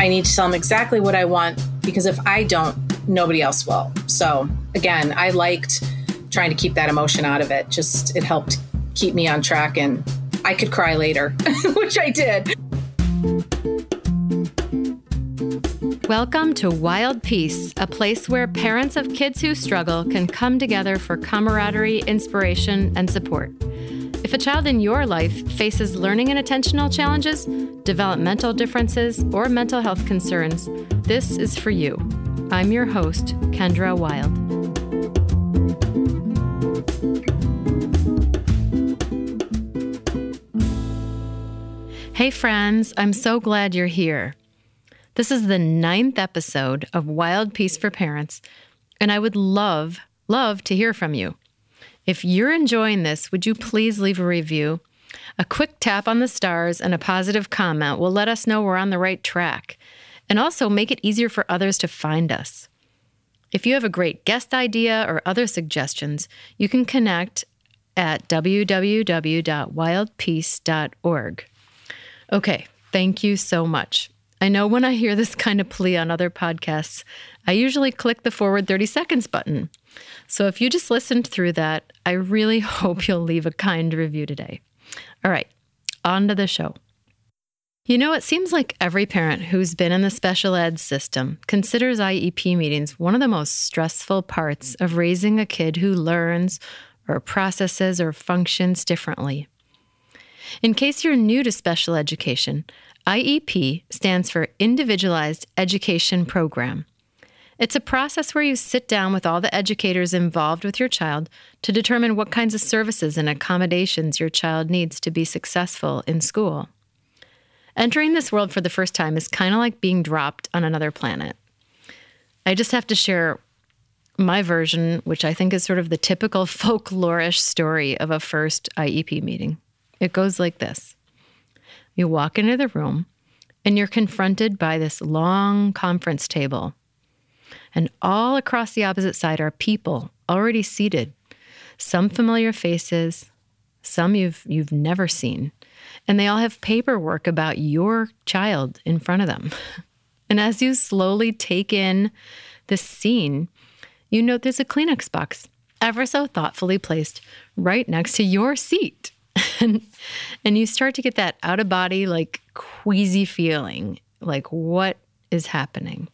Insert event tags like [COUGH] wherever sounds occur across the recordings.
I need to tell them exactly what I want because if I don't, nobody else will. So, again, I liked trying to keep that emotion out of it. Just it helped keep me on track and I could cry later, [LAUGHS] which I did. Welcome to Wild Peace, a place where parents of kids who struggle can come together for camaraderie, inspiration, and support. If a child in your life faces learning and attentional challenges, developmental differences, or mental health concerns, this is for you. I'm your host, Kendra Wild. Hey, friends, I'm so glad you're here. This is the ninth episode of Wild Peace for Parents, and I would love, love to hear from you. If you're enjoying this, would you please leave a review? A quick tap on the stars and a positive comment will let us know we're on the right track and also make it easier for others to find us. If you have a great guest idea or other suggestions, you can connect at www.wildpeace.org. Okay, thank you so much. I know when I hear this kind of plea on other podcasts, I usually click the forward 30 seconds button. So if you just listened through that, I really [LAUGHS] hope you'll leave a kind review today. All right, on to the show. You know, it seems like every parent who's been in the special ed system considers IEP meetings one of the most stressful parts of raising a kid who learns or processes or functions differently. In case you're new to special education, IEP stands for Individualized Education Program. It's a process where you sit down with all the educators involved with your child to determine what kinds of services and accommodations your child needs to be successful in school. Entering this world for the first time is kind of like being dropped on another planet. I just have to share my version, which I think is sort of the typical [LAUGHS] folklorish story of a first IEP meeting. It goes like this You walk into the room, and you're confronted by this long conference table and all across the opposite side are people already seated, some familiar faces, some you've you've never seen. And they all have paperwork about your child in front of them. [LAUGHS] And as you slowly take in this scene, you note there's a Kleenex box ever so thoughtfully placed right next to your seat. [LAUGHS] and, and you start to get that out of body, like queasy feeling like, what is happening?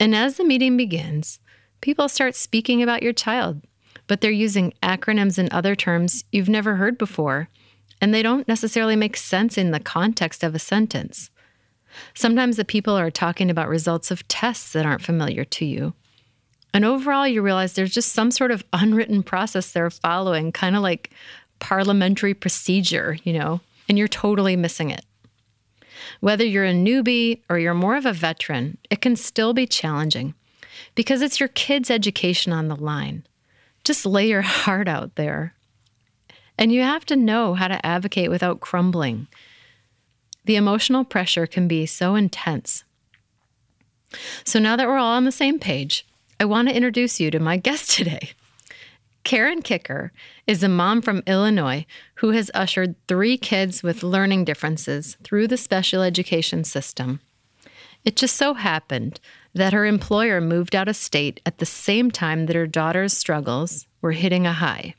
And as the meeting begins, people start speaking about your child, but they're using acronyms and other terms you've never heard before, and they don't necessarily make sense in the context of a sentence. Sometimes the people are talking about results of tests that aren't familiar to you. And overall, you realize there's just some sort of unwritten process they're following, kind of like parliamentary procedure, you know, and you're totally missing it. Whether you're a newbie or you're more of a veteran, it can still be challenging because it's your kid's education on the line. Just lay your [LAUGHS] heart out there. And you have to know how to advocate without crumbling. The emotional pressure can be so intense. So now that we're all on the same page, I want to introduce you to my guest [LAUGHS] today. Karen Kicker is a mom from Illinois who has ushered three kids with learning differences through the special education system. It just so happened that her employer moved out of state at the same time that her daughter's struggles were hitting a high.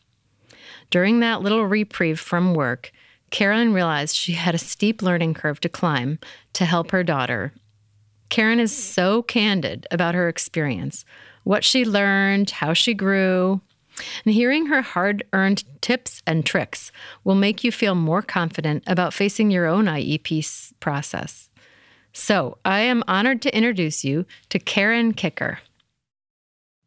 During that little reprieve from work, Karen realized she had a steep learning curve to climb to help her daughter. Karen is so candid about her experience, what she learned, how she grew, and hearing her hard earned tips and tricks will make you feel more confident about facing your own IEP process. So, I am honored to introduce you to Karen Kicker.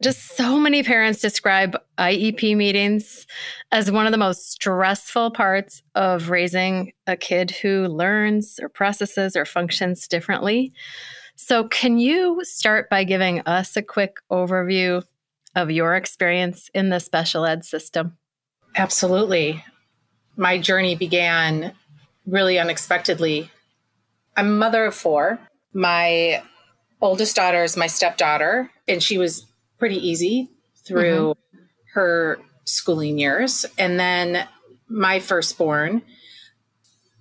Just so many parents describe IEP meetings as one of the most stressful parts of raising a kid who learns or processes or functions differently. So, can you start by giving us a quick overview of your experience in the special ed system? Absolutely. My journey began really unexpectedly. I'm a mother of four. My oldest daughter is my stepdaughter, and she was pretty easy through mm-hmm. her schooling years. And then my firstborn,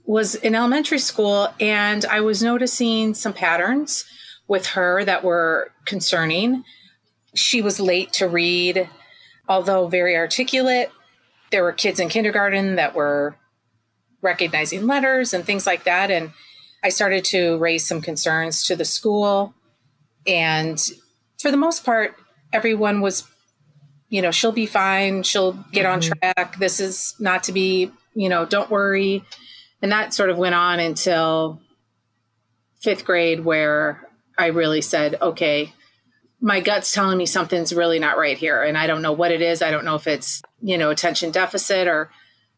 was in elementary school and I was noticing some patterns with her that were concerning. She was late to read, although very articulate. There were kids in kindergarten that were recognizing letters and things like that. And I started to raise some concerns to the school. And for the most part, everyone was, you know, she'll be fine. She'll get mm-hmm. on track. This is not to be, you know, don't worry. And that sort of went on until fifth grade, where I really said, okay, my gut's telling me something's really not right here. And I don't know what it is. I don't know if it's, you know, attention deficit or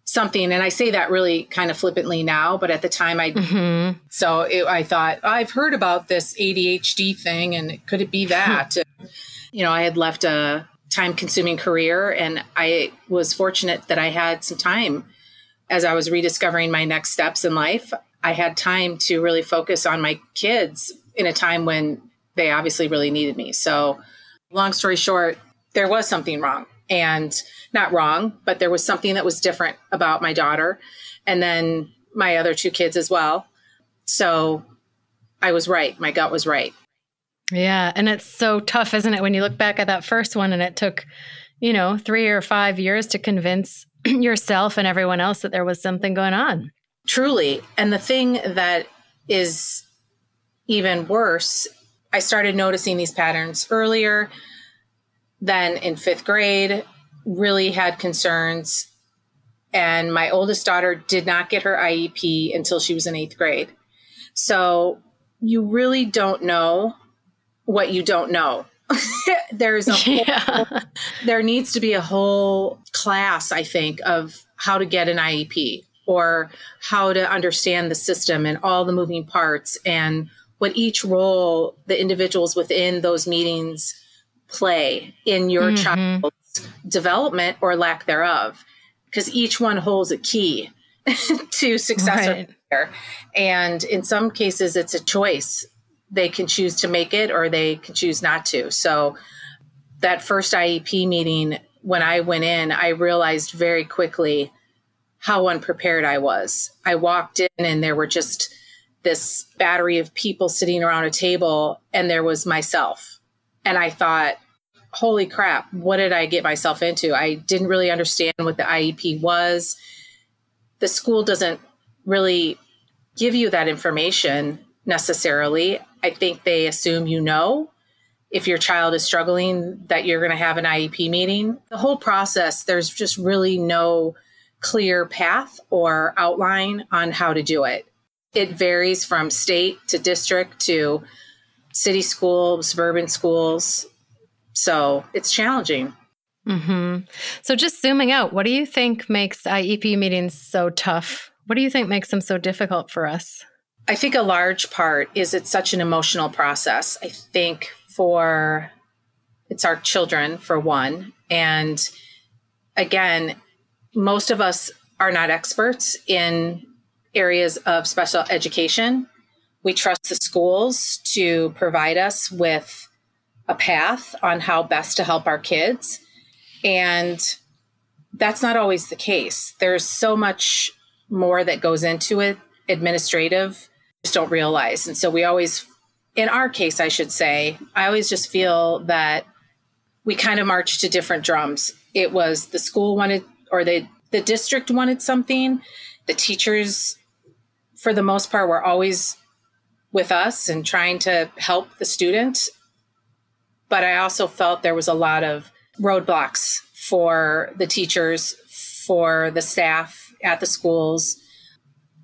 something. And I say that really kind of flippantly now, but at the time I, mm-hmm. so it, I thought, I've heard about this ADHD thing and could it be that? you know, I had left a time consuming career and I was fortunate that I had some time as I was rediscovering my next steps in life. I had time to really focus on my kids in a time when they obviously really needed me. So, long story short, there was something wrong and not wrong, but there was something that was different about my daughter and then my other two kids as well. So I was right. My gut was right. Yeah. And it's so tough, isn't it, when you look back at that first one and it took, you know, three or five years to convince [CLEARS THROAT] yourself and everyone else that there was something going on. Truly. And the thing that is even worse, I started noticing these patterns earlier than in fifth grade, really had concerns. And my oldest daughter did not get her IEP until she was in eighth grade. So you really don't know what you don't know. [LAUGHS] There's a [LAUGHS] yeah. whole, there needs to be a whole class, I think, of how to get an IEP or how to understand the system and all the moving parts and what each role the individuals within those meetings play in your mm-hmm. child's development or lack thereof. Because each one holds a key [LAUGHS] to success right. or and in some cases it's a choice. They can choose to make it or they can choose not to. So that first iep meeting when i went in i realized very quickly how unprepared i was. I walked in and there were just this battery of people sitting around a table and there was myself and I thought, holy crap, what did I get myself into? I didn't really understand what the IEP was. The school doesn't really give you that information necessarily. I think they assume you know if your child is struggling that you're going to have an IEP meeting. The whole process, there's just really no clear path or outline on how to do it. It varies from state to district to city school, suburban schools. So it's challenging. Mm-hmm. So just zooming out, what do you think makes IEP meetings so tough? What do you think makes them so difficult for us? I think a large part is it's such an emotional process. I think for it's our children for one. And again, most of us are not experts in areas of special education we trust the schools to provide us with a path on how best to help our kids. And that's not always the case. There's so much more that goes into it, administrative, just don't realize. And so we always, in our case, I should say, I always just feel that we kind of march to different drums. It was the school wanted, or the, the district wanted something. The teachers, for the most part, were always with us and trying to help the student. But I also felt there was a lot of roadblocks for the teachers, for the staff at the schools.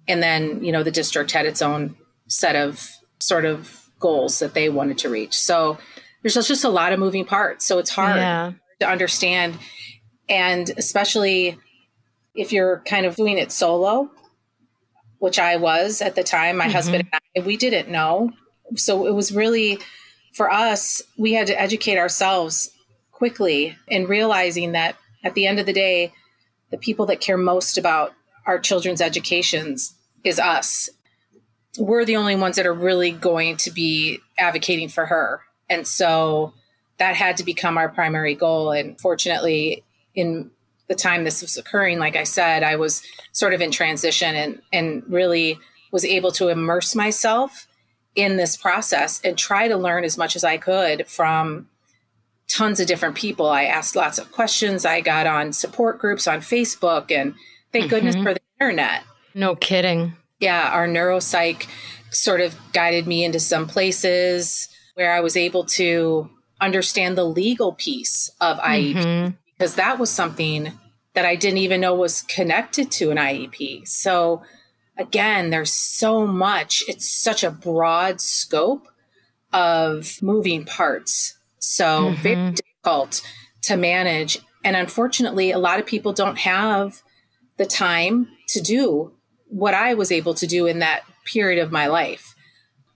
And then, you know, the district had its own set of sort of goals that they wanted to reach. So there's just a lot of moving parts. So it's hard yeah. to understand. And especially if you're kind of doing it solo, which I was at the time. My mm-hmm. husband and I, we didn't know. So it was really for us, we had to educate ourselves quickly in realizing that at the end of the day, the people that care most about our children's educations is us. We're the only ones that are really going to be advocating for her. And so that had to become our primary goal. And fortunately, in the time this was occurring, like I said, I was sort of in transition and, and really was able to immerse myself in this process and try to learn as much as I could from tons of different people. I asked lots of questions. I got on support groups on Facebook, and thank mm-hmm. goodness for the internet. No kidding. Yeah, our neuropsych sort of guided me into some places where I was able to understand the legal piece of IEP mm-hmm. Because that was something that I didn't even know was connected to an IEP. So again, there's so much, it's such a broad scope of moving parts. So mm-hmm. very difficult to manage. And unfortunately, a lot of people don't have the time to do what I was able to do in that period of my life.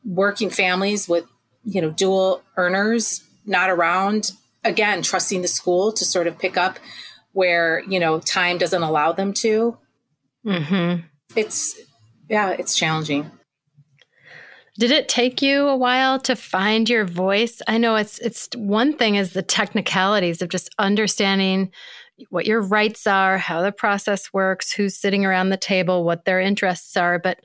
Working families with, you know, dual earners not around, again, trusting the school to sort of pick up where, you know, time doesn't allow them to. Mm-hmm. It's yeah, it's challenging. Did it take you a while to find your voice? I know it's it's one thing is the technicalities of just understanding what your rights are, how the process works, who's sitting around the table, what their interests are, but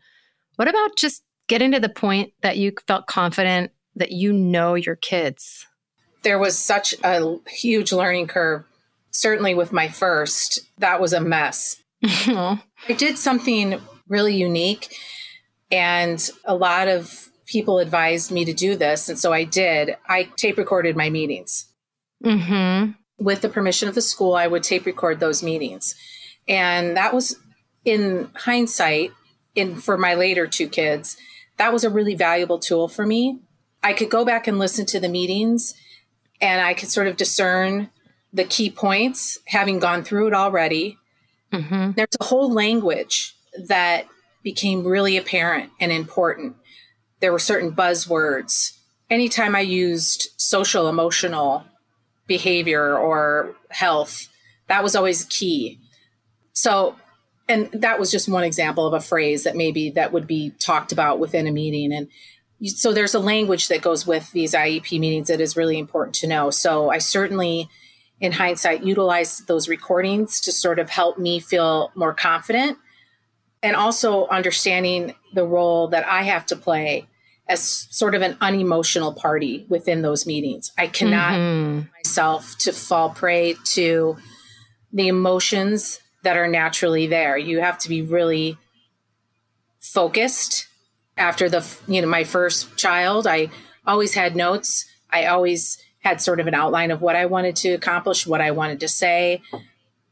what about just getting to the point that you felt confident that you know your kids? There was such a huge learning curve. Certainly with my first, that was a mess. [LAUGHS] I did something really unique. And a lot of people advised me to do this. And so I did. I tape recorded my meetings. Mm-hmm. With the permission of the school, I would tape record those meetings. And that was, in hindsight, in for my later two kids, that was a really valuable tool for me. I could go back and listen to the meetings and I could sort of discern the key points, having gone through it already. Mm-hmm. There's a whole language that became really apparent and important. There were certain buzzwords. Anytime I used social emotional behavior or health, that was always key. So, and that was just one example of a phrase that maybe that would be talked about within a meeting. And so there's a language that goes with these IEP meetings that is really important to know. So I certainly, in hindsight, utilized those recordings to sort of help me feel more confident and also understanding the role that I have to play as sort of an unemotional party within those meetings. I cannot mm-hmm. myself to fall prey to the emotions that are naturally there. You have to be really focused. After the you know my first child, I always had notes. I always had sort of an outline of what I wanted to accomplish, what I wanted to say,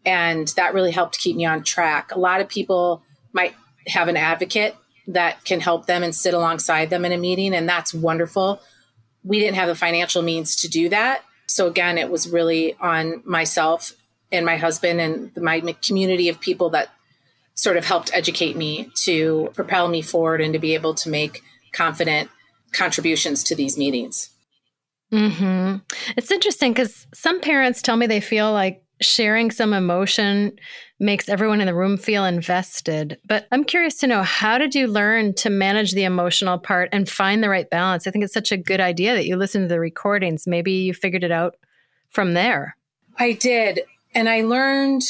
and that really helped keep me on track. A lot of people might have an advocate that can help them and sit alongside them in a meeting, and that's wonderful. We didn't have the financial means to do that. So, again, it was really on myself and my husband and my community of people that sort of helped educate me to propel me forward and to be able to make confident contributions to these meetings. Mm-hmm. It's interesting because some parents tell me they feel like sharing some emotion makes everyone in the room feel invested. But I'm curious to know how did you learn to manage the emotional part and find the right balance? I think it's such a good idea that you listen to the recordings. Maybe you figured it out from there. I did. And I learned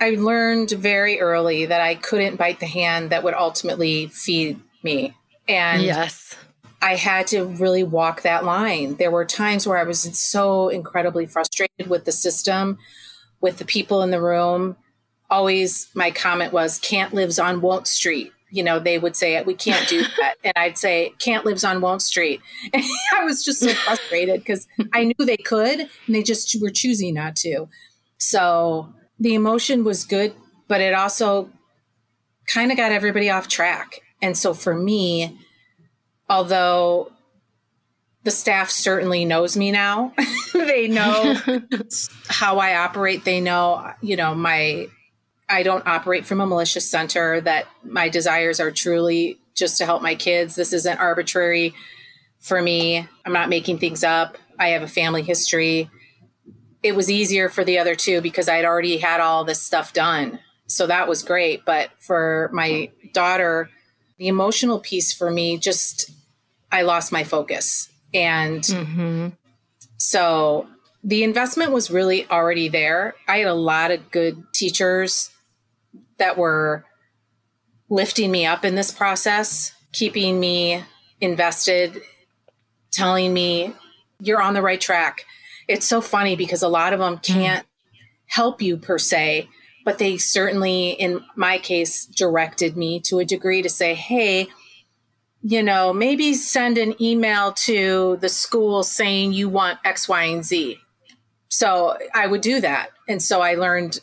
I learned very early that I couldn't bite the hand that would ultimately feed me. And yes. I had to really walk that line. There were times where I was so incredibly frustrated with the system, with the people in the room. Always my comment was, can't lives on Won't Street. You know, they would say, we can't do [LAUGHS] that. and I'd say, can't lives on Won't Street. [LAUGHS] And I was just so frustrated because I knew they could and they just were choosing not to. So the emotion was good, but it also kind of got everybody off track. And so for me, although the staff certainly knows me now. [LAUGHS] they know [LAUGHS] how I operate. They know, you know, my I don't operate from a malicious center that my desires are truly just to help my kids. This isn't arbitrary for me. I'm not making things up. I have a family history. It was easier for the other two because I'd already had all this stuff done. So that was great, but for my daughter, the emotional piece for me just I lost my focus. And mm-hmm. so the investment was really already there. I had a lot of good teachers that were lifting me up in this process, keeping me invested, telling me you're on the right track. It's so funny because a lot of them mm. can't mm. help you per se, but they certainly, in my case, directed me to a degree to say, hey, you know, maybe send an email to the school saying you want X, Y, and Z. So I would do that. And so I learned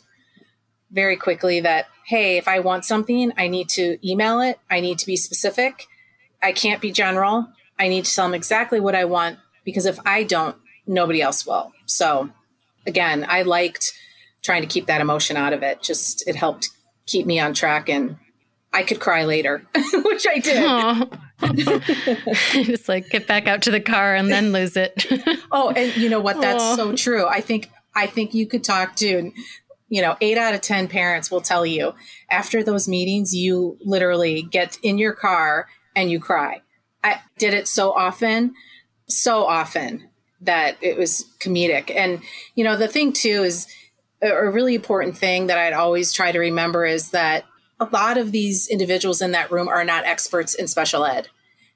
very quickly that, hey, if I want something, I need to email it. I need to be specific. I can't be general. I need to tell them exactly what I want because if I don't, nobody else will. So again, I liked trying to keep that emotion out of it. Just it helped keep me on track and I could cry later, [LAUGHS] which I did. [LAUGHS] Just like get back out to the car and then lose it. [LAUGHS] oh, and you know what? That's Aww. so true. I think I think you could talk to, you know, eight out of ten parents will tell you after those meetings, you literally get in your car and you cry. I did it so often, so often that it was comedic. And you know, the thing too is a really important thing that I'd always try to remember is that a lot of these individuals in that room are not experts in special ed.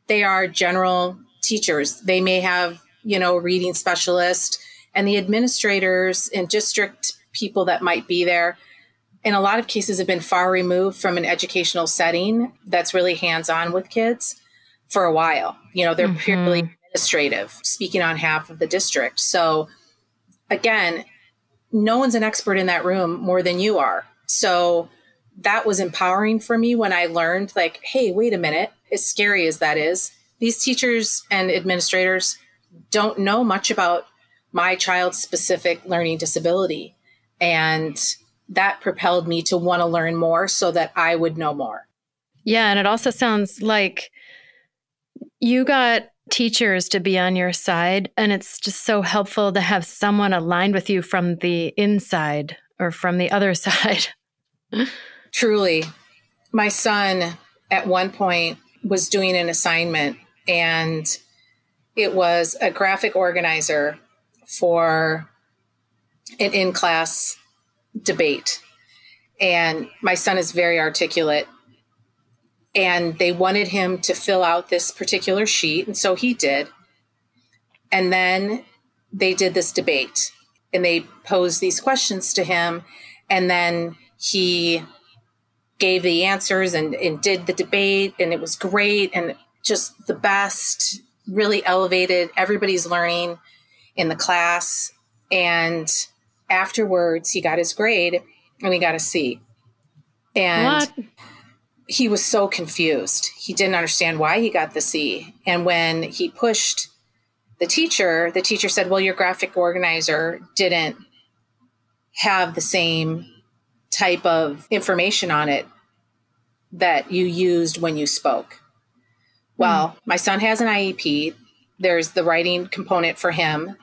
They are general teachers. They may have, you know, reading specialist and the administrators and district people that might be there in a lot of cases have been far removed from an educational setting that's really hands-on with kids for a while. You know, they're mm-hmm. purely administrative, speaking on half of the district. So again, no one's an expert in that room more than you are. So that was empowering for me when I learned, like, hey, wait a minute, as scary as that is, these teachers and administrators don't know much about my child's specific learning disability. And that propelled me to want to learn more so that I would know more. Yeah. And it also sounds like you got teachers to be on your side. And it's just so helpful to have someone aligned with you from the inside or from the other [LAUGHS] side. Truly. My son at one point was doing an assignment and it was a graphic organizer for an in class debate. And my son is very articulate. And they wanted him to fill out this particular sheet. And so he did. And then they did this debate and they posed these questions to him. And then he gave the answers and, and did the debate and it was great and just the best really elevated everybody's learning in the class and afterwards he got his grade and he got a c and what? He was so confused he didn't understand why he got the c and when he pushed the teacher the teacher said well your graphic organizer didn't have the same type of information on it that you used when you spoke. Well, mm. my son has an IEP. There's the writing component for him.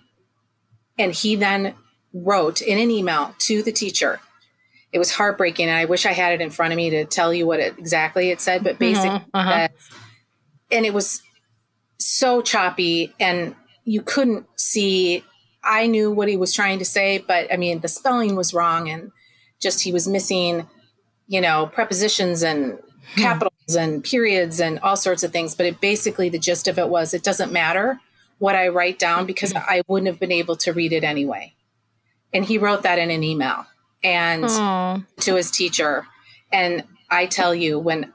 And he then wrote in an email to the teacher. It was heartbreaking. And I wish I had it in front of me to tell you what it, exactly it said, but mm-hmm. basically, uh-huh. Uh-huh. and it was so choppy and you couldn't see. I knew what he was trying to say, but I mean, the spelling was wrong and just he was missing, you know, prepositions and hmm. capitals and periods and all sorts of things. But it basically, the gist of it was it doesn't matter what I write down because I wouldn't have been able to read it anyway. And he wrote that in an email and Aww. to his teacher. And I tell you, when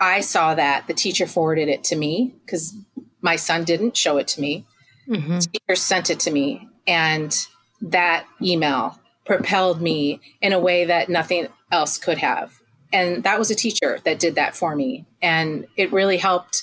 I saw that, the teacher forwarded it to me because my son didn't show it to me. Mm-hmm. The teacher sent it to me. And that email propelled me in a way that nothing else could have. And that was a teacher that did that for me. And it really helped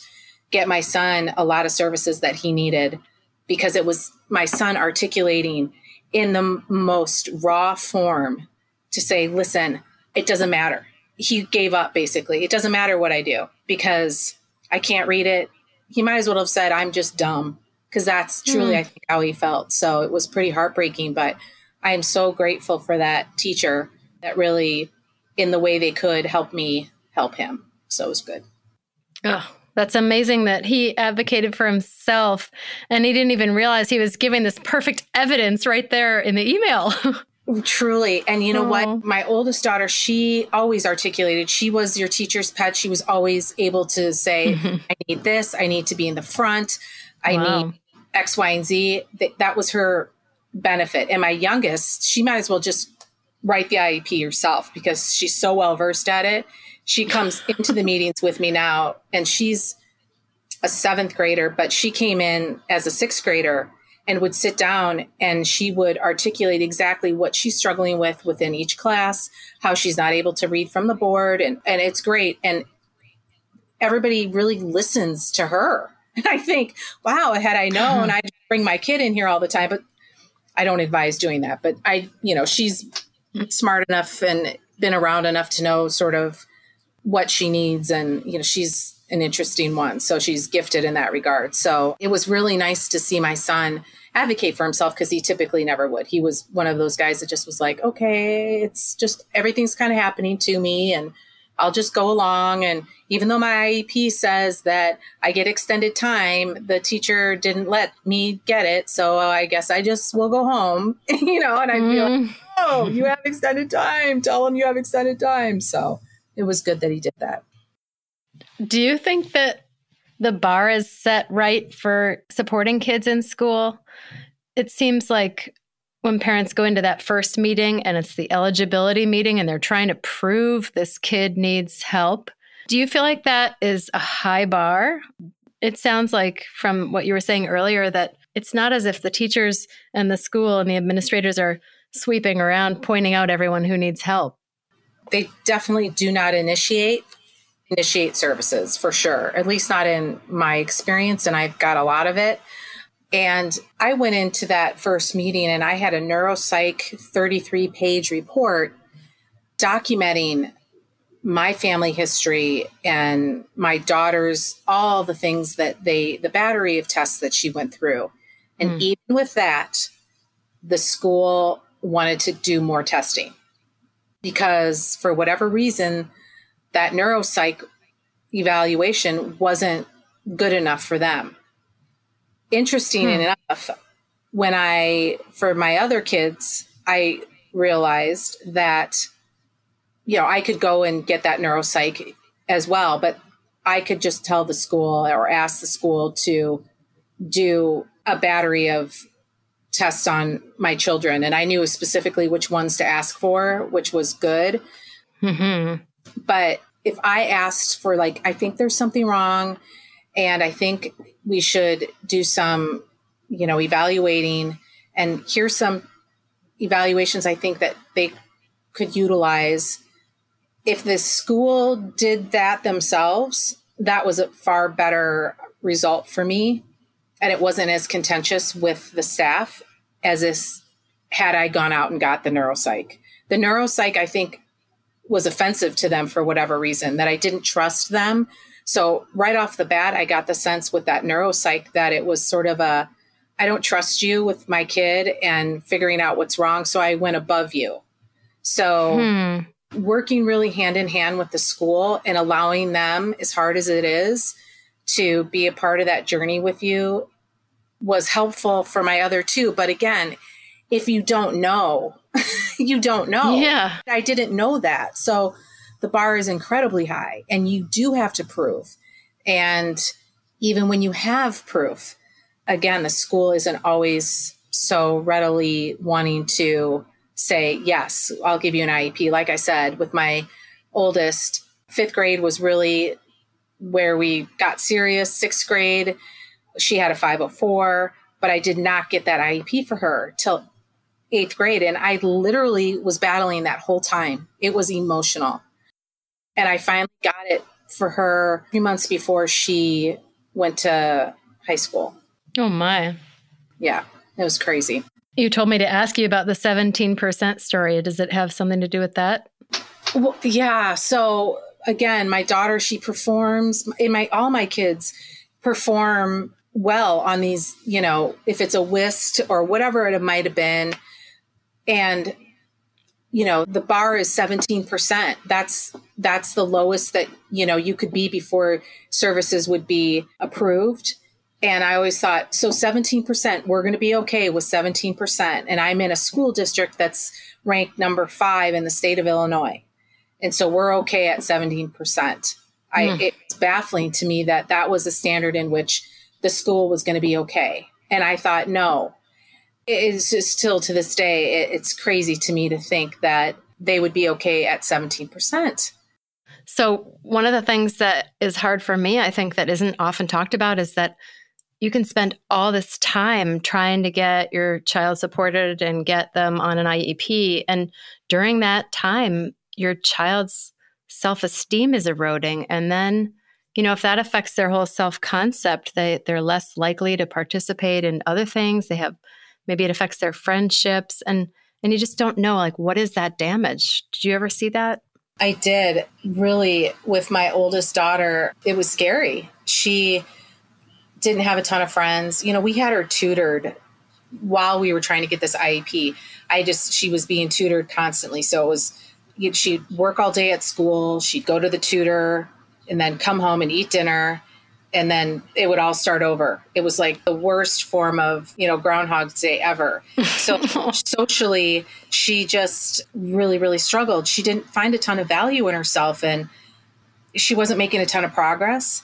get my son a lot of services that he needed because it was my son articulating in the most raw form to say, listen, it doesn't matter. He gave up basically. It doesn't matter what I do because I can't read it. He might as well have said, I'm just dumb because that's truly, mm. I think, how he felt. So it was pretty heartbreaking. But I am so grateful for that teacher that really, in the way they could, help me help him. So it was good. Oh, That's amazing that he advocated for himself and he didn't even realize he was giving this perfect evidence right there in the email. [LAUGHS] Truly. And you know what? My oldest daughter, she always articulated, she was your teacher's pet. She was always able to say, mm-hmm. I need this, I need to be in the front, I wow. need X, Y, and Z. That was her benefit. And my youngest, she might as well just write the IEP herself because she's so well versed at it. She comes into the meetings with me now, and she's a seventh grader, but she came in as a sixth grader and would sit down and she would articulate exactly what she's struggling with within each class, how she's not able to read from the board. And, and it's great. And everybody really listens to her. [LAUGHS] And I think, wow, had I known, I'd bring my kid in here all the time. But I don't advise doing that. But I, you know, she's smart enough and been around enough to know sort of what she needs. And, you know, she's an interesting one. So she's gifted in that regard. So it was really nice to see my son advocate for himself because he typically never would. He was one of those guys that just was like, okay, it's just everything's kind of happening to me and I'll just go along. And even though my IEP says that I get extended time, the teacher didn't let me get it. So I guess I just will go home, [LAUGHS] you know, and I'd be like, mm. oh, you have extended time. Tell him you have extended time. So it was good that he did that. Do you think that the bar is set right for supporting kids in school? It seems like when parents go into that first meeting and it's the eligibility meeting and they're trying to prove this kid needs help. Do you feel like that is a high bar? It sounds like from what you were saying earlier that it's not as if the teachers and the school and the administrators are sweeping around pointing out everyone who needs help. They definitely do not initiate initiate services for sure, at least not in my experience. And I've got a lot of it. And I went into that first meeting and I had a neuropsych 33 page report documenting my family history and my daughter's all the things that they the battery of tests that she went through and mm. even with that the school wanted to do more testing because for whatever reason that neuropsych evaluation wasn't good enough for them. Interesting hmm. enough, when I, for my other kids, I realized that, you know, I could go and get that neuropsych as well, but I could just tell the school or ask the school to do a battery of tests on my children. And I knew specifically which ones to ask for, which was good. Mm-hmm. But if I asked for, like, I think there's something wrong, and I think we should do some, you know, evaluating, and here's some evaluations I think that they could utilize. If the school did that themselves, that was a far better result for me. And it wasn't as contentious with the staff as this had I gone out and got the neuropsych. The neuropsych, I think, was offensive to them for whatever reason, that I didn't trust them. So, right off the bat, I got the sense with that neuropsych that it was sort of a, I don't trust you with my kid and figuring out what's wrong. So, I went above you. So, hmm. working really hand in hand with the school and allowing them, as hard as it is, to be a part of that journey with you was helpful for my other two. But again, if you don't know, [LAUGHS] you don't know. Yeah. I didn't know that. So the bar is incredibly high and you do have to prove. And even when you have proof, again, the school isn't always so readily wanting to say, yes, I'll give you an IEP. Like I said, with my oldest, fifth grade was really where we got serious. Sixth grade, she had a 504, but I did not get that IEP for her till eighth grade. And I literally was battling that whole time. It was emotional. And I finally got it for her three months before she went to high school. Oh, my. Yeah, it was crazy. You told me to ask you about the 17% story. Does it have something to do with that? Well, yeah. So again, my daughter, she performs in my all my kids perform well on these, you know, if it's a WISC or whatever it might have been, and, you know, the bar is 17%. That's that's the lowest that, you know, you could be before services would be approved. And I always thought, so 17%, we're going to be okay with 17%. And I'm in a school district that's ranked number five in the state of Illinois. And so we're okay at 17%. I, mm. it's baffling to me that that was a standard in which the school was going to be okay. And I thought, no, it's just still to this day, it, it's crazy to me to think that they would be okay at 17%. So, one of the things that is hard for me, I think, that isn't often talked about is that you can spend all this time trying to get your child supported and get them on an IEP. And during that time, your child's self esteem is eroding. And then, you know, if that affects their whole self concept, they, they're less likely to participate in other things. They have maybe it affects their friendships. And and you just don't know like what is that damage. Did you ever see that? I did. Really with my oldest daughter, it was scary. She didn't have a ton of friends. You know, we had her tutored while we were trying to get this IEP. I just she was being tutored constantly, so it was she'd work all day at school, she'd go to the tutor and then come home and eat dinner and then it would all start over. It was like the worst form of, you know, Groundhog Day ever. So [LAUGHS] socially, she just really, really struggled. She didn't find a ton of value in herself and she wasn't making a ton of progress.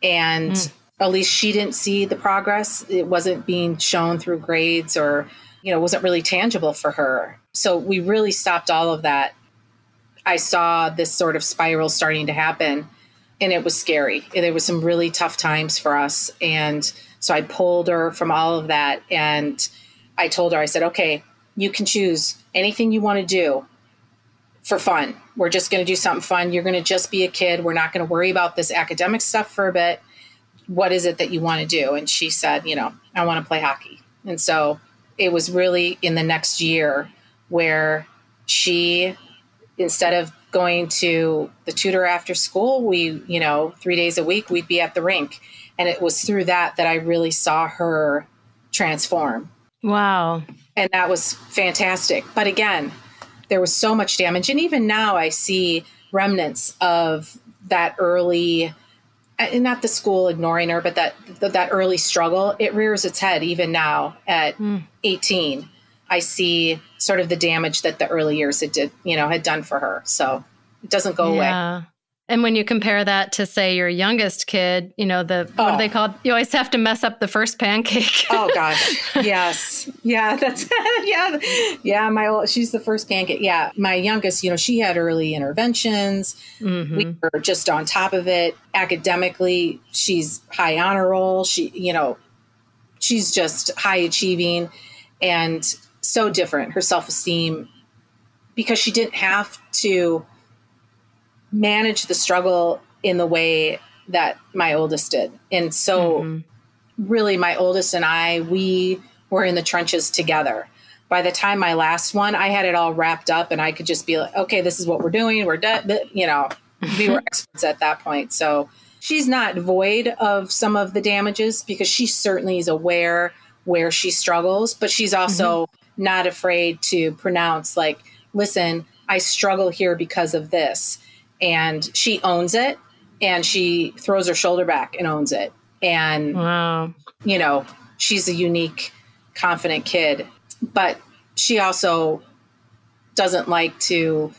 And mm. at least she didn't see the progress. It wasn't being shown through grades or, you know, wasn't really tangible for her. So we really stopped all of that. I saw this sort of spiral starting to happen and it was scary. There was some really tough times for us, and so I pulled her from all of that, and I told her, I said, "Okay, you can choose anything you want to do for fun. We're just going to do something fun. You're going to just be a kid. We're not going to worry about this academic stuff for a bit. What is it that you want to do?" And she said, "You know, I want to play hockey." And so it was really in the next year where she instead of going to the tutor after school. We, you know, three days a week, we'd be at the rink. And it was through that that I really saw her transform. Wow. And that was fantastic. But again, there was so much damage. And even now, I see remnants of that early and not the school ignoring her, but that that early struggle, it rears its head even now at mm. 18. I see sort of the damage that the early years had did, you know, had done for her. So it doesn't go yeah. away. And when you compare that to say your youngest kid, you know, the oh. what do they call You always have to mess up the first pancake. oh [LAUGHS] gosh. Yes. Yeah, that's [LAUGHS] yeah. Yeah, my old, she's the first pancake. Yeah, my youngest, you know, she had early interventions. Mm-hmm. We were just on top of it. Academically, she's high honor roll. She, you know, she's just high achieving and so different her self-esteem because she didn't have to manage the struggle in the way that my oldest did. And so mm-hmm. really my oldest and i we were in the trenches together. By the time my last one i had it all wrapped up and i could just be like okay this is what we're doing. We're done you know we were [LAUGHS] experts at that point. So she's not void of some of the damages because she certainly is aware where she struggles but she's also mm-hmm not afraid to pronounce like listen i struggle here because of this. And she owns it and she throws her shoulder back and owns it. And wow. you know she's a unique confident kid. But she also doesn't like to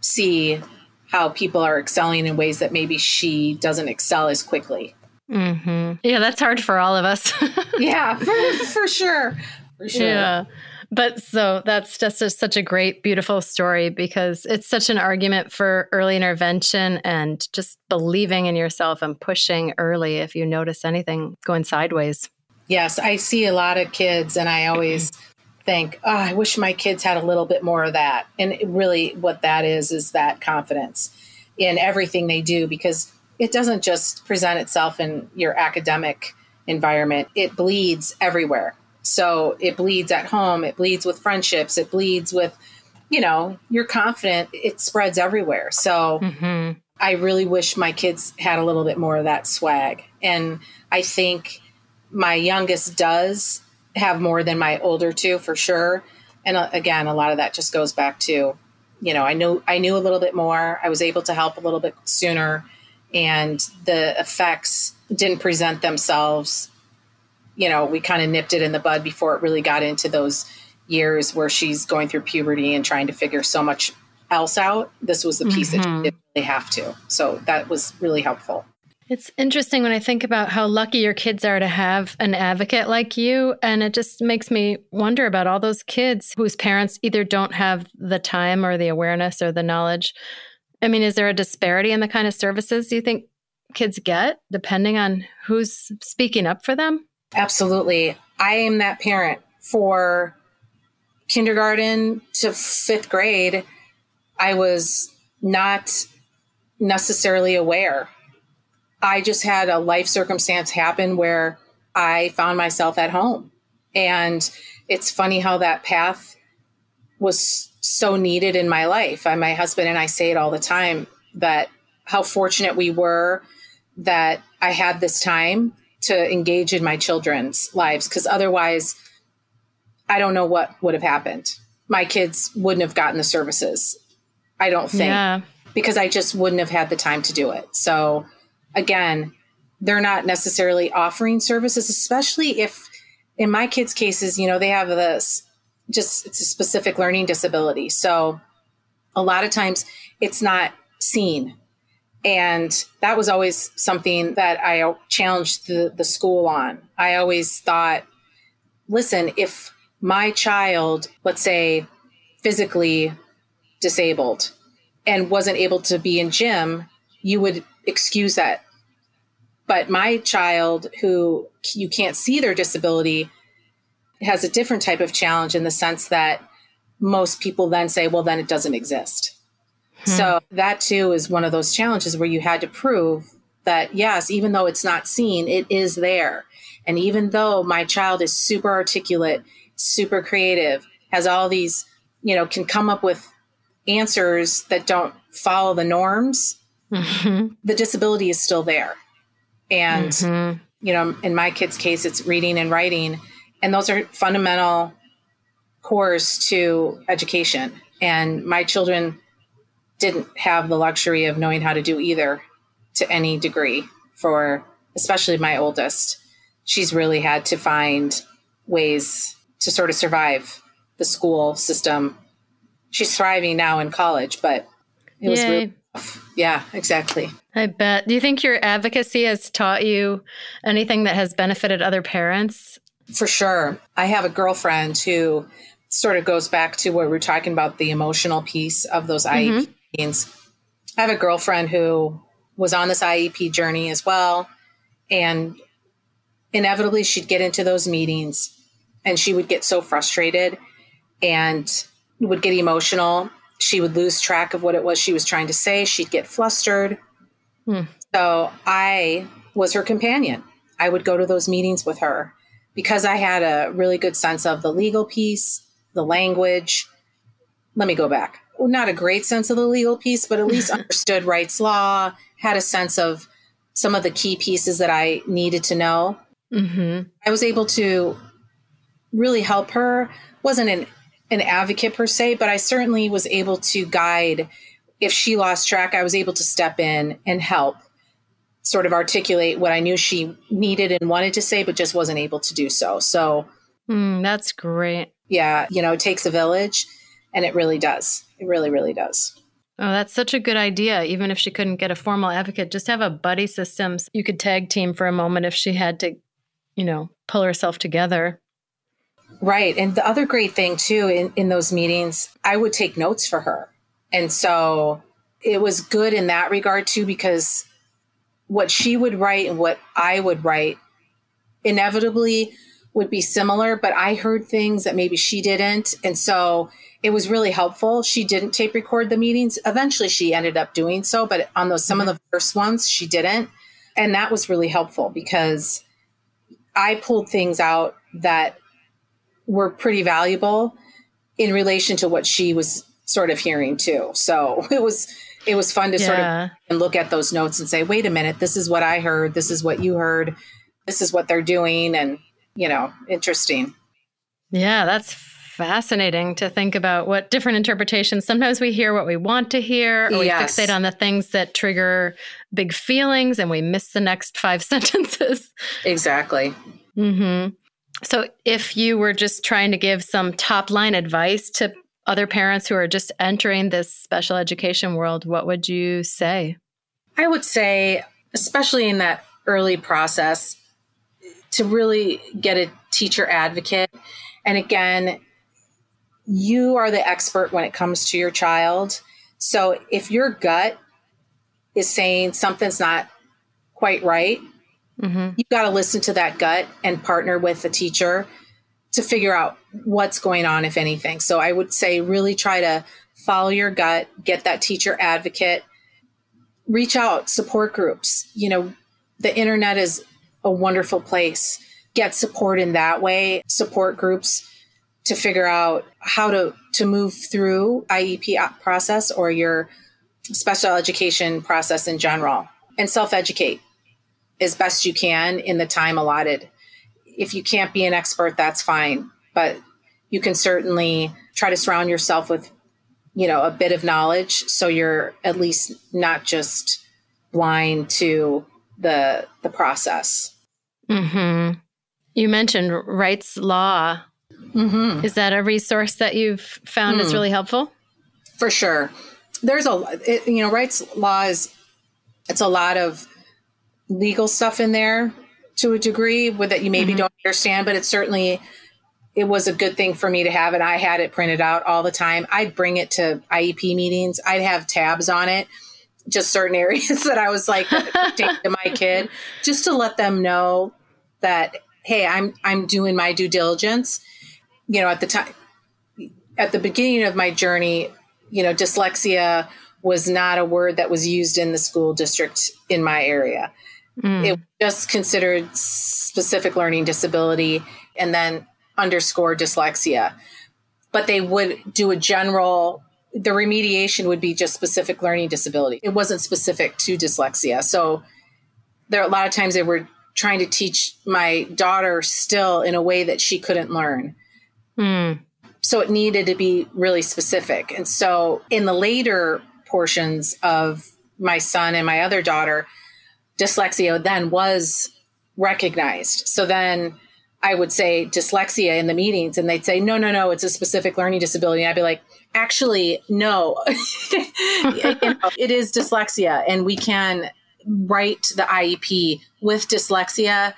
see how people are excelling in ways that maybe she doesn't excel as quickly. Mm-hmm. yeah that's hard for all of us. [LAUGHS] Yeah for, [LAUGHS] for sure. For sure. Yeah but so that's just a, such a great, beautiful story because it's such an argument for early intervention and just believing in yourself and pushing early if you notice anything going sideways. Yes, I see a lot of kids, and I always [CLEARS THROAT] think, oh, I wish my kids had a little bit more of that. And really, what that is, is that confidence in everything they do because it doesn't just present itself in your academic environment, it bleeds everywhere. So it bleeds at home, it bleeds with friendships, it bleeds with, you know, you're confident, it spreads everywhere. So mm-hmm. I really wish my kids had a little bit more of that swag. And I think my youngest does have more than my older two for sure. And uh, again, a lot of that just goes back to you know, I knew I knew a little bit more. I was able to help a little bit sooner, and the effects didn't present themselves. You know, we kind of nipped it in the bud before it really got into those years where she's going through puberty and trying to figure so much else out. This was the piece mm-hmm. that she didn't really have to. So that was really helpful. It's interesting when I think about how lucky your kids are to have an advocate like you. And it just makes me wonder about all those kids whose parents either don't have the time or the awareness or the knowledge. I mean, is there a disparity in the kind of services you think kids get depending on who's speaking up for them? Absolutely. I am that parent for kindergarten to fifth grade. I was not necessarily aware I just had a life circumstance happen where I found myself at home. And it's funny how that path was so needed in my life. I, my husband and I say it all the time that how fortunate we were that I had this time to engage in my children's lives because otherwise I don't know what would have happened. My kids wouldn't have gotten the services. I don't think yeah. because I just wouldn't have had the time to do it. So again, they're not necessarily offering services, especially if in my kids' cases, you know, they have this just it's a specific learning disability. So a lot of times it's not seen. And that was always something that I challenged the, the school on. I always thought, listen, if my child, let's say, physically disabled and wasn't able to be in gym, you would excuse that. But my child, who you can't see their disability, has a different type of challenge in the sense that most people then say, well, then it doesn't exist. Hmm. So that too is one of those challenges where you had to prove that, yes, even though it's not seen, it is there. And even though my child is super articulate, super creative, has all these, you know, can come up with answers that don't follow the norms, mm-hmm. the disability is still there. And, mm-hmm. you know, in my kids' case, it's reading and writing. And those are fundamental cores to education. And my children didn't have the luxury of knowing how to do either to any degree for especially my oldest. She's really had to find ways to sort of survive the school system. She's thriving now in college, but it Yay. was really yeah, exactly. I bet. Do you think your advocacy has taught you anything that has benefited other parents? For sure. I have a girlfriend who sort of goes back to what we are talking about the emotional piece of those mm-hmm. Meetings. I have a girlfriend who was on this IEP journey as well. And inevitably, she'd get into those meetings and she would get so frustrated and would get emotional she would lose track of what it was she was trying to say. She'd get flustered. Hmm. So I was her companion. I would go to those meetings with her because I had a really good sense of the legal piece, the language. Let me go back. Not a great sense of the legal piece, but at least [LAUGHS] understood Wrightslaw, had a sense of some of the key pieces that I needed to know. Mm-hmm. I was able to really help her. Wasn't an an advocate per se, but I certainly was able to guide. If she lost track, I was able to step in and help sort of articulate what I knew she needed and wanted to say, but just wasn't able to do so. So mm, that's great. Yeah. You know, it takes a village and it really does. It really, really does. Oh, that's such a good idea. Even if she couldn't get a formal advocate, just have a buddy system. You could tag team for a moment if she had to, you know, pull herself together. Right. And the other great thing, too, in, in those meetings, I would take notes for her. And so it was good in that regard, too, because what she would write and what I would write inevitably would be similar, but I heard things that maybe she didn't. And so it was really helpful. She didn't tape record the meetings. Eventually she ended up doing so, but on those some of the mm-hmm. first ones she didn't. And that was really helpful because I pulled things out that were pretty valuable in relation to what she was sort of hearing too. So [LAUGHS] it was it was fun to yeah. sort of and look at those notes and say, wait a minute, this is what I heard, this is what you heard, this is what they're doing, and you know, interesting. Yeah, that's fascinating to think about what different interpretations. Sometimes we hear what we want to hear, or yes. we fixate on the things that trigger big feelings, and we miss the next five [LAUGHS] sentences. Exactly. Mm-hmm. So, if you were just trying to give some top line advice to other parents who are just entering this special education world, what would you say? I would say, especially in that early process, to really get a teacher advocate. And again, you are the expert when it comes to your child. So if your gut is saying something's not quite right, mm-hmm. you've got to listen to that gut and partner with the teacher to figure out what's going on, if anything. So I would say really try to follow your gut, get that teacher advocate, reach out, support groups. You know, the internet is a wonderful place. Get support in that way, support groups to figure out how to, to move through IEP process or your special education process in general and self educate as best you can in the time allotted if you can't be an expert, that's fine. But you can certainly try to surround yourself with, you know, a bit of knowledge so you're at least not just blind to the the process. Mm-hmm. You mentioned Wrightslaw. Mm-hmm. Is that a resource that you've found mm. is hmm. really helpful? For sure. There's a, it, you know, rights Law is, it's a lot of legal stuff in there to a degree with that you maybe mm-hmm. don't understand, but it's certainly it was a good thing for me to have it. I had it printed out all the time. I'd bring it to IEP meetings. I'd have tabs on it, just certain [LAUGHS] areas that I was like to my kid, just to let them know that hey, I'm I'm doing my due diligence. You know, at the time, at the beginning of my journey, you know, dyslexia was not a word that was used in the school district in my area. Mm. It just considered specific learning disability and then underscore dyslexia. But they would do a general, the remediation would be just specific learning disability. It wasn't specific to dyslexia. So there are a lot of times they were trying to teach my daughter still in a way that she couldn't learn. Mm. So it needed to be really specific. And so in the later portions of my son and my other daughter, dyslexia then was recognized. So then I would say dyslexia in the meetings, and they'd say, no, no, no, it's a specific learning disability. And I'd be like, actually, no, [LAUGHS] it is dyslexia, and we can write the IEP with dyslexia,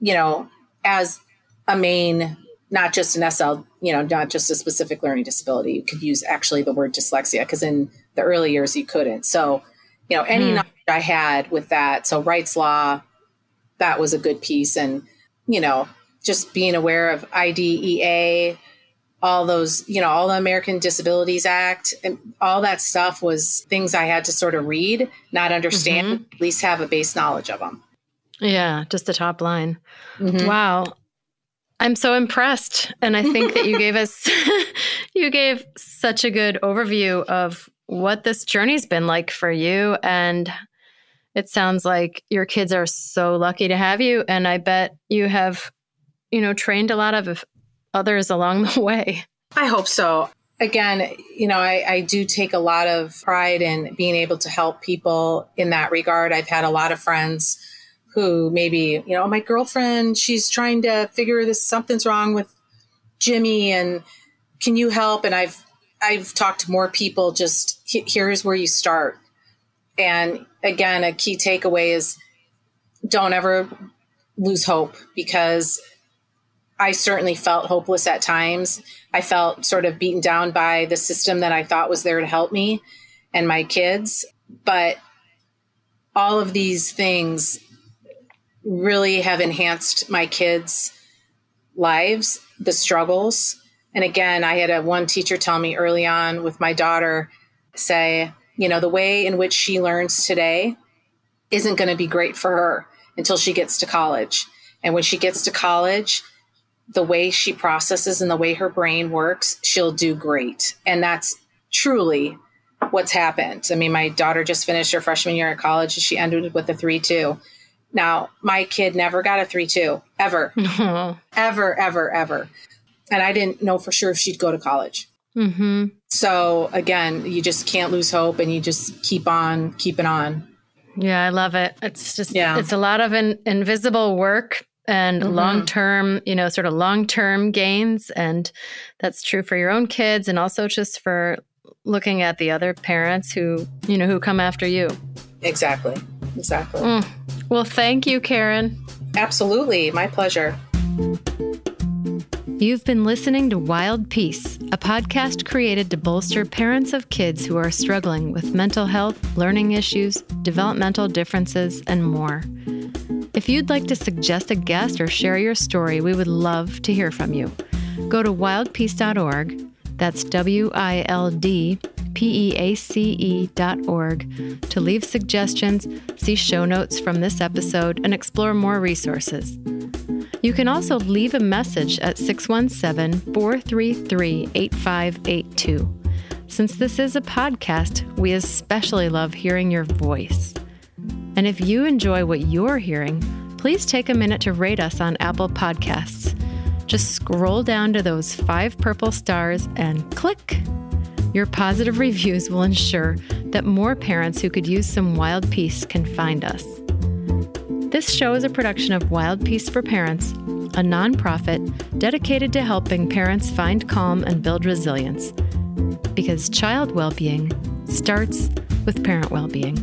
you know, as a main, not just an SL, you know, not just a specific learning disability. You could use actually the word dyslexia because in the early years you couldn't. So, you know, any mm. I had with that. So Wrightslaw, that was a good piece. And, you know, just being aware of IDEA, all those, you know, all the American Disabilities Act, and all that stuff was things I had to sort of read, not understand, mm-hmm. at least have a base knowledge of them. Yeah, just the top line. Mm-hmm. Wow. I'm so impressed. And I think that you gave us, [LAUGHS] you gave such a good overview of what this journey's been like for you. And it sounds like your kids are so lucky to have you. And i bet you have you know trained a lot of others along the [LAUGHS] way. I hope so. Again you know I, I, do take a lot of pride in being able to help people in that regard. I've had a lot of friends who maybe you know my girlfriend she's trying to figure this something's wrong with jimmy and can you help and i've i've talked to more people just here's where you start and again, a key takeaway is don't ever lose hope because I certainly felt hopeless at times. I felt sort of beaten down by the system that I thought was there to help me and my kids. But all of these things really have enhanced my kids' lives, the struggles. And again, I had a one teacher tell me early on with my daughter say, you know, the way in which she learns today isn't going to be great for her until she gets to college. And when she gets to college, the way she processes and the way her brain works, she'll do great. And that's truly what's happened. I mean, my daughter just finished her freshman year at college and she ended with a 3 2. Now, my kid never got a 3 2, ever. [LAUGHS] ever, ever, ever. And I didn't know for sure if she'd go to college. Mm-hmm. So again, you just can't lose hope and you just keep on keeping on. Yeah, I love it. It's just, yeah. it's a lot of in, invisible work and mm-hmm. long term, you know, sort of long term gains. And that's true for your own kids and also just for looking at the other parents who, you know, who come after you. Exactly. Exactly. Mm. Well, thank you, Karen. Absolutely. My pleasure. You've been listening to Wild Peace, a podcast created to bolster parents of kids who are struggling with mental health, learning issues, developmental differences, and more. If you'd like to suggest a guest or share your story, we would love to hear from you. Go to wildpeace.org, that's W I L D P E A C E dot org, to leave suggestions, see show notes from this episode, and explore more resources. You can also leave a message at 617 433 8582. Since this is a podcast, we especially love hearing your voice. And if you enjoy what you're hearing, please take a minute to rate us on Apple Podcasts. Just scroll down to those five purple stars and click. Your positive reviews will ensure that more parents who could use some wild peace can find us. This show is a production of Wild Peace for Parents, a nonprofit dedicated to helping parents find calm and build resilience. Because child well being starts with parent well being.